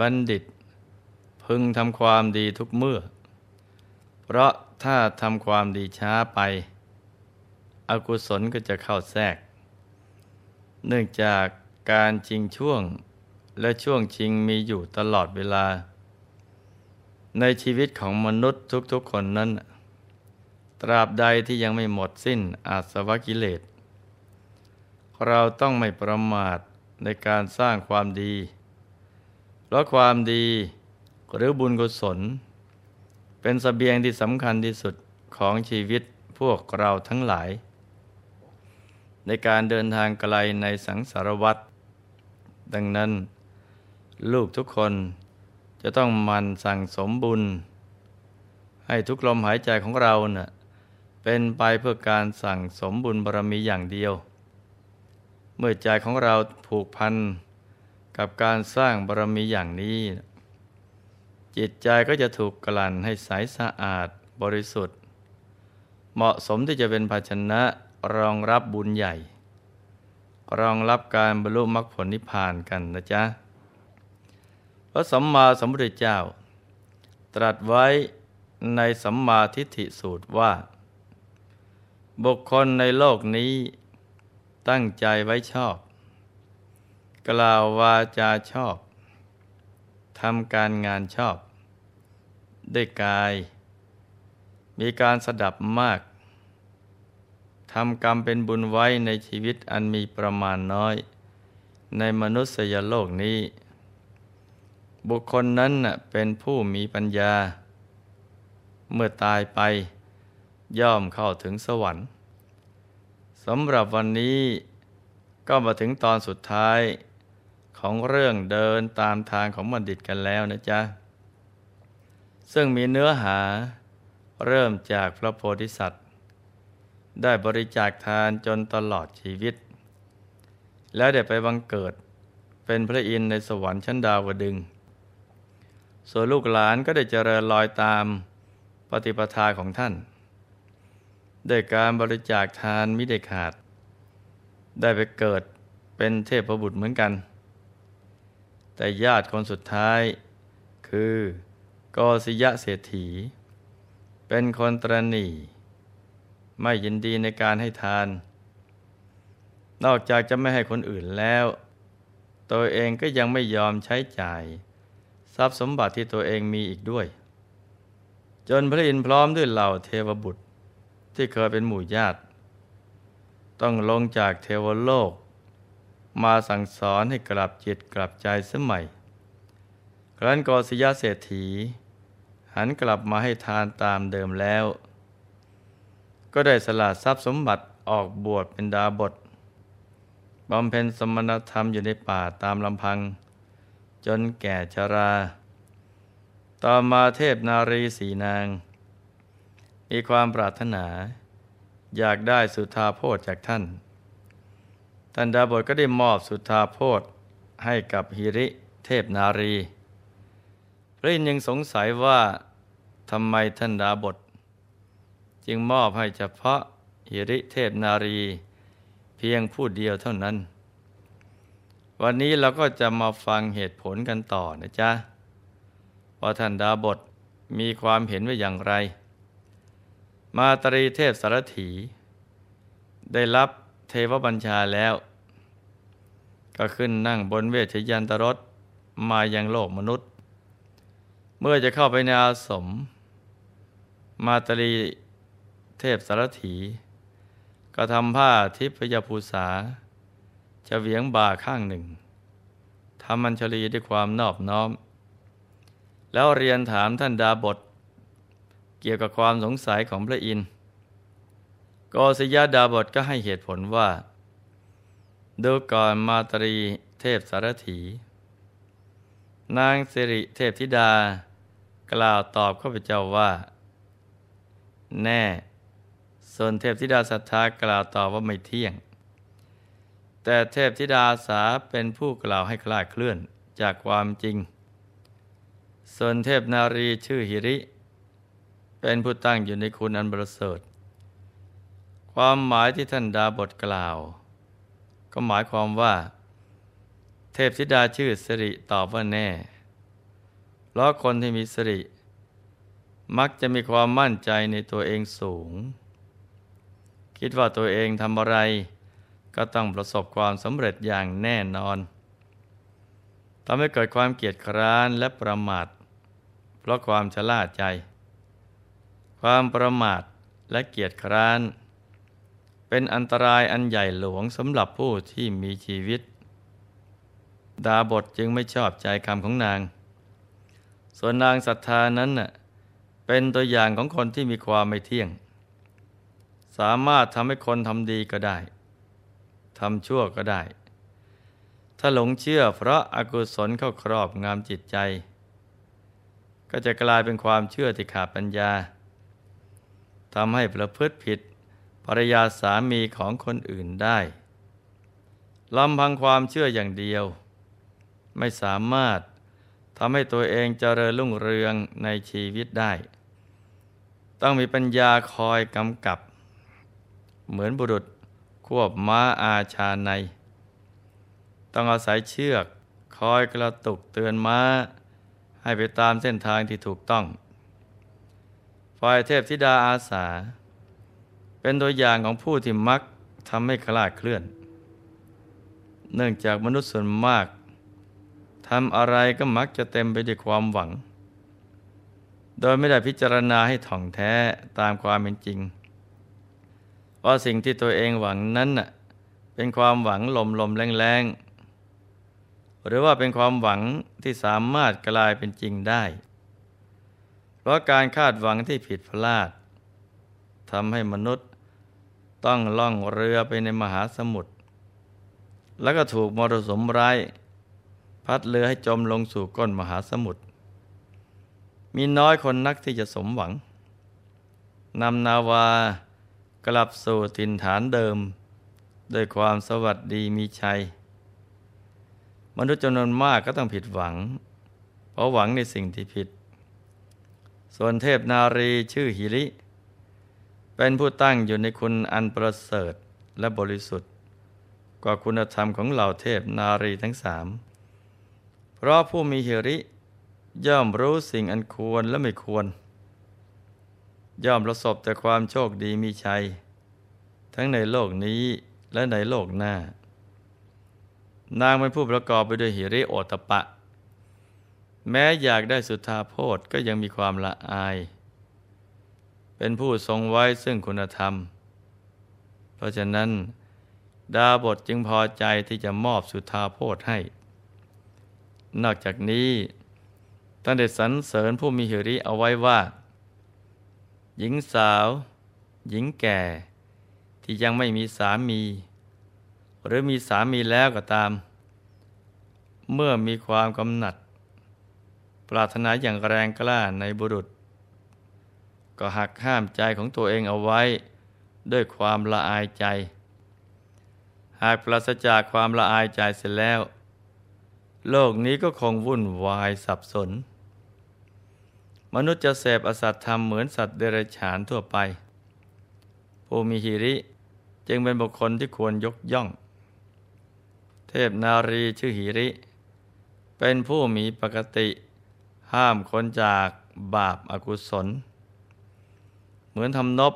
บัณฑิต พึงทำความดีทุกเมื่อ เพราะถ้าทำความดีช้าไป อกุศลก็จะเข้าแทรก เนื่องจากการจริงช่วงและช่วงชิงมีอยู่ตลอดเวลา ในชีวิตของมนุษย์ทุกๆคนนั้น ตราบใดที่ยังไม่หมดสิ้นอาสวะกิเลส เราต้องไม่ประมาทในการสร้างความดี เพราะความดีหรือบุญกุศล เป็นสเสบียงที่สำคัญที่สุดของชีวิตพวกเราทั้งหลาย ในการเดินทางไกลในสังสารวัฏดังนั้น ลูกทุกคนจะต้องมันสั่งสมบุญ ให้ทุกลมหายใจของเราเนะ่ะเป็นไปเพื่อการสั่งสมบุญบารมีอย่างเดียว เมื่อใจของเราผูกพัน กับการสร้างบารมีอย่างนี้ จิตใจก็จะถูกกลั่นให้ใสสะอาดบริสุทธิ์ เหมาะสมที่จะเป็นภาชนะรองรับบุญใหญ่ รองรับการบรรลุมรรคผลนิพพานกันนะจ๊ะพระสัมมาสัมพุทธเจ้า ตรัสไว้ในสัมมาทิฏฐิสูตรว่า บุคคลในโลกนี้ตั้งใจไว้ชอบ กล่าววาจาชอบทำการงานชอบ ได้กาย มีการสดับมากทำกรรมเป็นบุญไว้ในชีวิตอันมีประมาณน้อย ในมนุษยโลกนี้ บุคคลนั้นเป็นผู้มีปัญญา เมื่อตายไป ย่อมเข้าถึงสวรรค์สำหรับวันนี้ก็มาถึงตอนสุดท้าย ของเรื่องเดินตามทางของบัณฑิตกันแล้วนะจ๊ะ ซึ่งมีเนื้อหาเริ่มจากพระโพธิสัตว์ ได้บริจาคทานจนตลอดชีวิต แล้วได้ไปบังเกิดเป็นพระอินทร์ในสวรรค์ชั้นดาวดึง ส่วนลูกหลานก็ได้เจริญรอยตามปฏิปทาของท่านด้วยการบริจาคทานมิได้ขาด ได้ไปเกิดเป็นเทพบุตรเหมือนกัน แต่ญาติคนสุดท้าย คือกอสิยะเศรษฐี เป็นคนตรณีไม่ยินดีในการให้ทาน นอกจากจะไม่ให้คนอื่นแล้ว ตัวเองก็ยังไม่ยอมใช้จ่าย ทรัพย์สมบัติที่ตัวเองมีอีกด้วย จนพระอินทร์พร้อมด้วยเหล่าเทวบุตรที่เคยเป็นหมู่ญาติ ต้องลงจากเทวโลก มาสั่งสอนให้กลับจิตกลับใจสมัยครั้นกอสิยาเศรษฐี หันกลับมาให้ทานตามเดิมแล้ว ก็ได้สละทรัพย์สมบัติออกบวชเป็นดาบทบำเพ็ญสมณธรรมอยู่ในป่าตามลำพัง จนแก่ชรา ต่อมาเทพนารีสีนาง มีความปรารถนา อยากได้สุธาโพธจากท่าน ท่านดาบทก็ได้มอบสุธาโพธให้กับฮิริเทพนารี พระอินยังสงสัยว่าทำไมท่านดาบท จึงมอบให้เฉพาะฮิริเทพนารี เพียงผู้เดียวเท่านั้น วันนี้เราก็จะมาฟังเหตุผลกันต่อนะจ๊ะว่าท่านดาบทมีความเห็นว่าอย่างไร มาตรีเทพสารถี ได้รับ เทวบัญชาแล้ว ก็ขึ้นนั่งบนเวชยันตรสมายังโลกมนุษย์ เมื่อจะเข้าไปในอาสม มาตรีเทพสารถี ก็ทำผ้าทิพยภูษา จะเวียงบ่าข้างหนึ่งทำมัญชลีด้วยความนอบน้อม แล้วเรียนถามท่านดาบท เกี่ยวกับความสงสัยของพระอินทร์ กสยาดาบทก็ให้เหตุผลว่าดูก่อนมาตรีเทพสารถี นางสิริเทพธิดา กล่าวตอบข้าพเจ้าว่า แน่ ส่วนเทพธิดาศรัทธากล่าวตอบว่าไม่เที่ยง แต่เทพธิดาสาเป็นผู้กล่าวให้คลาดเคลื่อนจากความจริง ส่วนเทพนารีชื่อหิริ เป็นผู้ตั้งอยู่ในคุณอันประเสริฐ ความหมายที่ท่านดาบทกล่าว ก็หมายความว่า เทพธิดาชื่อสิริตอบว่าแน่ เพราะคนที่มีสติมักจะมีความมั่นใจในตัวเองสูง คิดว่าตัวเองทำอะไรก็ต้องประสบความสำเร็จอย่างแน่นอนทำให้เกิดความเกียจคร้านและประมาท เพราะความชล่าใจ ความประมาทและเกียจคร้าน เป็นอันตรายอันใหญ่หลวงสำหรับผู้ที่มีชีวิต ดาบทจึงไม่ชอบใจคำของนาง ส่วนนางศรัทธานั้นน่ะเป็นตัวอย่างของคนที่มีความไม่เที่ยง สามารถทำให้คนทำดีก็ได้ทำชั่วก็ได้ ถ้าหลงเชื่อเพราะอากุศลเข้าครอบงามจิตใจ ก็จะกลายเป็นความเชื่อที่ขาดปัญญาทำให้ประพฤติผิด ภรรยาสามีของคนอื่นได้ลำพังความเชื่ออย่างเดียว ไม่สามารถทำให้ตัวเองเจริญรุ่งเรืองในชีวิตได้ ต้องมีปัญญาคอยกำกับ เหมือนบุรุษควบม้าอาชาใน ต้องอาศัยเชือกคอยกระตุกเตือนม้า ให้ไปตามเส้นทางที่ถูกต้องฝ่ายเทพธิดาอาสา เป็นตัวอย่างของผู้ที่มักทำให้คลาดเคลื่อน เนื่องจากมนุษย์ส่วนมากทำอะไรก็มักจะเต็มไปด้วยความหวัง โดยไม่ได้พิจารณาให้ถ่องแท้ตามความเป็นจริง ว่าสิ่งที่ตัวเองหวังนั้นน่ะเป็นความหวังลมลมแรงแรงหรือว่าเป็นความหวังที่สามารถกลายเป็นจริงได้ เพราะการคาดหวังที่ผิดพลาดทำให้มนุษย์ ต้องล่องเรือไปในมหาสมุทรแล้วก็ถูกมรสุมร้าย พัดเรือให้จมลงสู่ก้นมหาสมุทรมีน้อยคนนักที่จะสมหวังนำนาวากลับสู่ถิ่นฐานเดิมด้วยความสวัสดีมีชัย มนุษย์จำนวนมากก็ต้องผิดหวัง เพราะหวังในสิ่งที่ผิด ส่วนเทพนารีชื่อหิริ เป็นผู้ตั้งอยู่ในคุณอันประเสริฐและบริสุทธิ์ กว่าคุณธรรมของเหล่าเทพนารีทั้งสาม เพราะผู้มีเหริ ย่อมรู้สิ่งอันควรและไม่ควร ย่อมประสบแต่ความโชคดีมีชัย ทั้งในโลกนี้และในโลกหน้า นางเป็นผู้ประกอบไปด้วยหิริโอตปะ แม้อยากได้สุทธาโพธก็ยังมีความละอาย เป็นผู้ทรงไว้ซึ่งคุณธรรม เพราะฉะนั้น ดาบทจึงพอใจที่จะมอบสุทธาโพธให้ นอกจากนี้ท่านได้สรรเสริญผู้มีหิริเอาไว้ว่า หญิงสาว หญิงแก่ ที่ยังไม่มีสามี หรือมีสามีแล้วก็ตาม เมื่อมีความกำหนัด ปรารถนาอย่างแรงกล้าในบุรุษ ก็หักห้ามใจของตัวเองเอาไว้ ด้วยความละอายใจ หากปราศจากความละอายใจเสร็จแล้ว โลกนี้ก็คงวุ่นวายสับสน มนุษย์จะเสพอสัตธรรมเหมือนสัตว์เดรัจฉานทั่วไป ผู้มีหิริจึงเป็นบุคคลที่ควรยกย่อง เทพนารีชื่อหิริ เป็นผู้มีปกติ ห้ามคนจากบาปอากุศล เหมือนทำนบ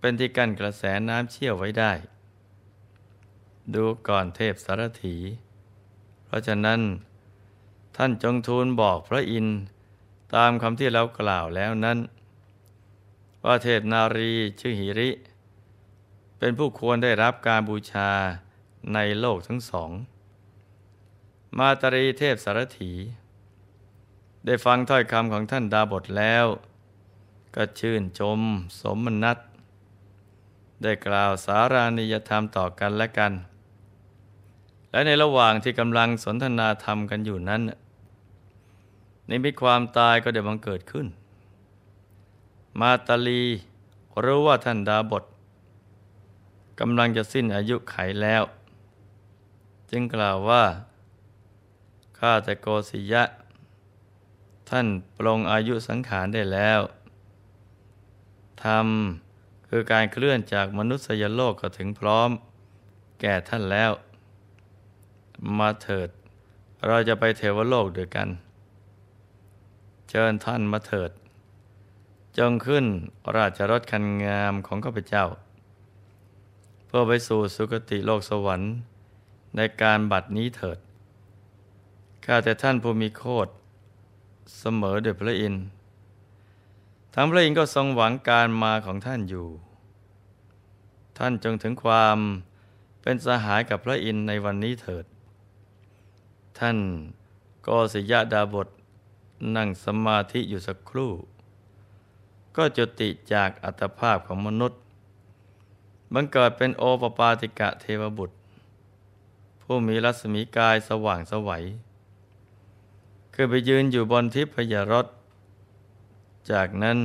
เป็นที่กั้นกระแสน้ำเชี่ยวไว้ได้ ดูก่อนเทพสารถี เพราะฉะนั้น ท่านจงทูลบอกพระอินทร์ตามคำที่เรากล่าวแล้วนั้น ว่าเทพนารีชื่อหิริ เป็นผู้ควรได้รับการบูชาในโลกทั้งสอง มาตรีเทพสารถี ได้ฟังถ้อยคำของท่านดาบทแล้ว ก็ชื่นชมสมนัตได้กล่าวสารานิยธรรมต่อกันและกัน และในระหว่างที่กำลังสนทนาธรรมกันอยู่นั้นนิมิตความตายก็ได้บังเกิดขึ้น มาตาลีรู้ว่าท่านดาบทกำลังจะสิ้นอายุไขแล้ว จึงกล่าวว่า ข้าแต่โกศิยะ ท่านปรงอายุสังขารได้แล้ว ธรรมคือการเคลื่อนจากมนุษยโลกก็ถึงพร้อม แก่ท่านแล้ว มาเถิด เราจะไปเทวโลกด้วยกัน เชิญท่านมาเถิด จงขึ้นราชรถคันงามของข้าพเจ้า เพื่อไปสู่สุคติโลกสวรรค์ ในการบัดนี้เถิดข้าแต่ท่านผู้มีโคดเสมอเดยพระอินทร์ ทั้งพระอินทร์ก็ทรงหวังการมาของท่านอยู่ ท่านจงถึงความเป็นสหายกับพระอินทร์ในวันนี้เถิด ท่านก็สิยะดาบทนั่งสมาธิอยู่สักครู่ ก็จุติจากอัตภาพของมนุษย์ บังเกิดเป็นโอปปาติกะเทวบุตร ผู้มีรัศมีกายสว่างสวัยคือไปยืนอยู่บนทิพยรถ จากนั้น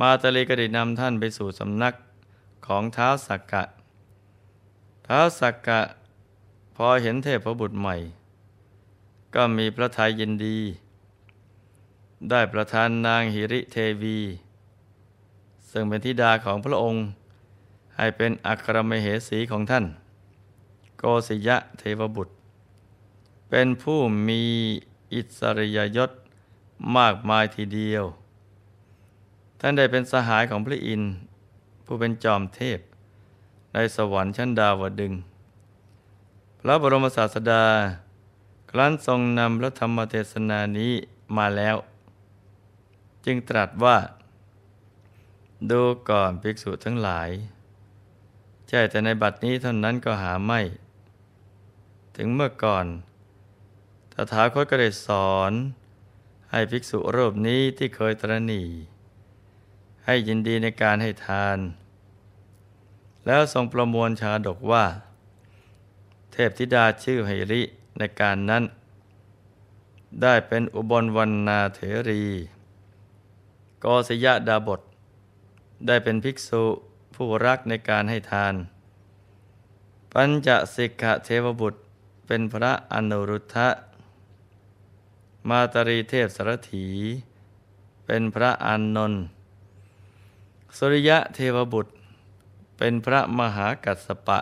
มาตาลีก็ได้นำท่านไปสู่สำนักของท้าวสักกะ ท้าวสักกะพอเห็นเทพบุตรใหม่ ก็มีพระทัยยินดี ได้ประทานนางหิริเทวี ซึ่งเป็นธิดาของพระองค์ ให้เป็นอัครมเหสีของท่าน โกศยะเทวบุตร เป็นผู้มีอิสริยยศมากมายทีเดียว ท่านได้เป็นสหายของพระอินทร์ผู้เป็นจอมเทพ ในสวรรค์ชั้นดาวดึง พระบรมศาสดา ครั้นทรงนำพระธรรมเทศนานี้มาแล้ว จึงตรัสว่า ดูก่อนภิกษุทั้งหลาย ใช่แต่ในบัดนี้เท่านั้นก็หาไม่ ถึงเมื่อก่อนตถาคตก็ได้สอน ให้ภิกษุรูปนี้ที่เคยตรณี ให้ยินดีในการให้ทาน แล้วทรงประมวลชาดกว่า เทพธิดาชื่อไหริในการนั้น ได้เป็นอุบลวันนาเถรีกศยดาบท ได้เป็นภิกษุผู้รักในการให้ทาน ปัญจสิกขเทวบุตรเป็นพระอนุรุทธะ มาตรีเทพสารถี เป็นพระอานนท์ สุริยะเทวบุตร เป็นพระมหากัสสปะ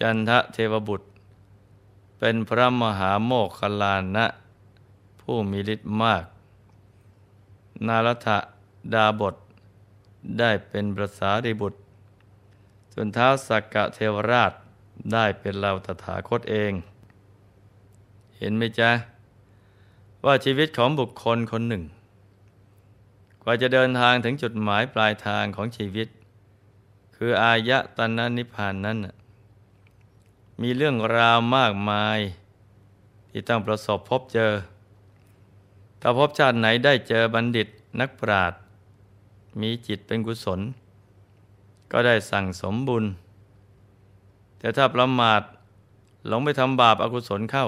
จันทะเทวบุตร เป็นพระมหาโมคคลานะ ผู้มีฤทธิ์มาก นารัตดาบทได้เป็นประสาริบุตร ส่วนเท้าสักกะเทวราชได้เป็นเราตถาคตเอง เห็นไหมจ๊ะ ว่าชีวิตของบุคคลคนหนึ่ง กว่าจะเดินทางถึงจุดหมายปลายทางของชีวิต คืออายะตันนนิพพานนั้น มีเรื่องราวมากมาย ที่ต้องประสบพบเจอ ถ้าพบชาติไหนได้เจอบัณฑิตนักปราชญ์มีจิตเป็นกุศล ก็ได้สั่งสมบุญ แต่ถ้าประมาทหลงไปทำบาปอากุศลเข้า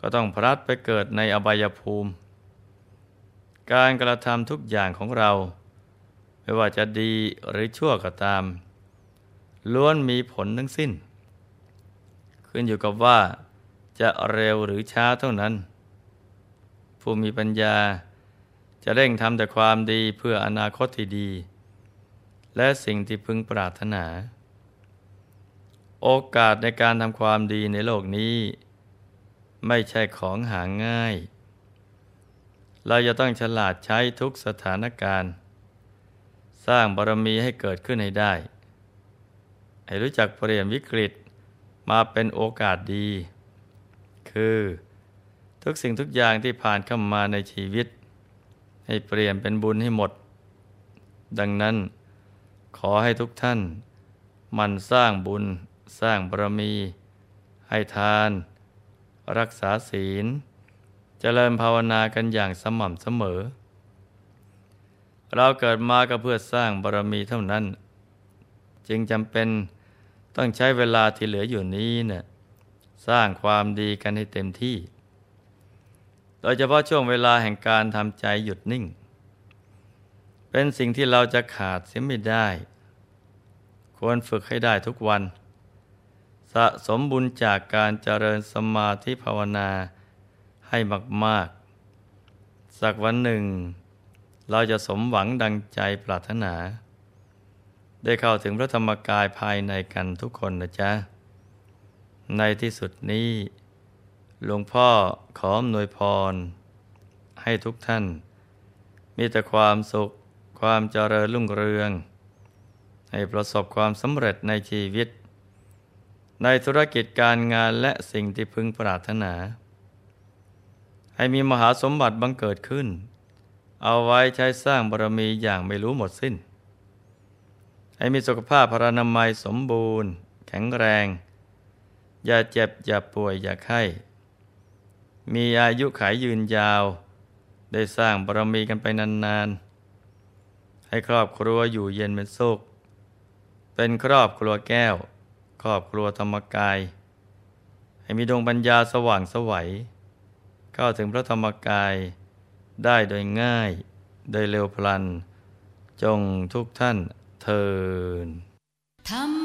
ก็ต้องพลัดไปเกิดในอบายภูมิ การกระทำทุกอย่างของเรา ไม่ว่าจะดีหรือชั่วก็ตาม ล้วนมีผลทั้งสิ้น ขึ้นอยู่กับว่าจะเร็วหรือช้าเท่านั้น ผู้มีปัญญาจะเร่งทำแต่ความดีเพื่ออนาคตที่ดี และสิ่งที่พึงปรารถนา โอกาสในการทำความดีในโลกนี้ ไม่ใช่ของหาง่าย เราจะต้องฉลาดใช้ทุกสถานการณ์ สร้างบารมีให้เกิดขึ้นให้ได้ ให้รู้จักเปลี่ยนวิกฤตมาเป็นโอกาสดี คือทุกสิ่งทุกอย่างที่ผ่านเข้ามาในชีวิต ให้เปลี่ยนเป็นบุญให้หมด ดังนั้นขอให้ทุกท่าน มันสร้างบุญ สร้างบารมี ให้ทาน รักษาศีล จเจริญภาวนากันอย่างสม่ำเสมอ เราเกิดมาก็เพื่อสร้างบารมีเท่านั้น จึงจำเป็นต้องใช้เวลาที่เหลืออยู่นี้เนะ่ยสร้างความดีกันให้เต็มที่ โดยเฉพาะช่วงเวลาแห่งการทำใจหยุดนิ่ง เป็นสิ่งที่เราจะขาดเสียไม่ได้ ควรฝึกให้ได้ทุกวัน สะสมบุญจากการเจริญสมาธิภาวนา ให้มาก ๆ สักวันหนึ่ง เราจะสมหวังดังใจปรารถนา ได้เข้าถึงพระธรรมกายภายในกันทุกคนนะจ๊ะ ในที่สุดนี้ หลวงพ่อขออำนวยพร ให้ทุกท่าน มีแต่ความสุขความเจริญรุ่งเรือง ให้ประสบความสำเร็จในชีวิต ในธุรกิจการงานและสิ่งที่พึงปรารถนา ให้มีมหาสมบัติบังเกิดขึ้น เอาไว้ใช้สร้างบารมีอย่างไม่รู้หมดสิ้น ให้มีสุขภาพพรานามัยสมบูรณ์ แข็งแรง อย่าเจ็บ อย่าป่วย อย่าไข้ มีอายุขายยืนยาว ได้สร้างบารมีกันไปนานๆ ให้ครอบครัวอยู่เย็นเป็นสุข เป็นครอบครัวแก้ว ครอบครัวธรรมกาย ให้มีดวงปัญญาสว่างสวัย เข้าถึงพระธรรมกายได้โดยง่ายโดยเร็วพลัน จงทุกท่านเทินธรรม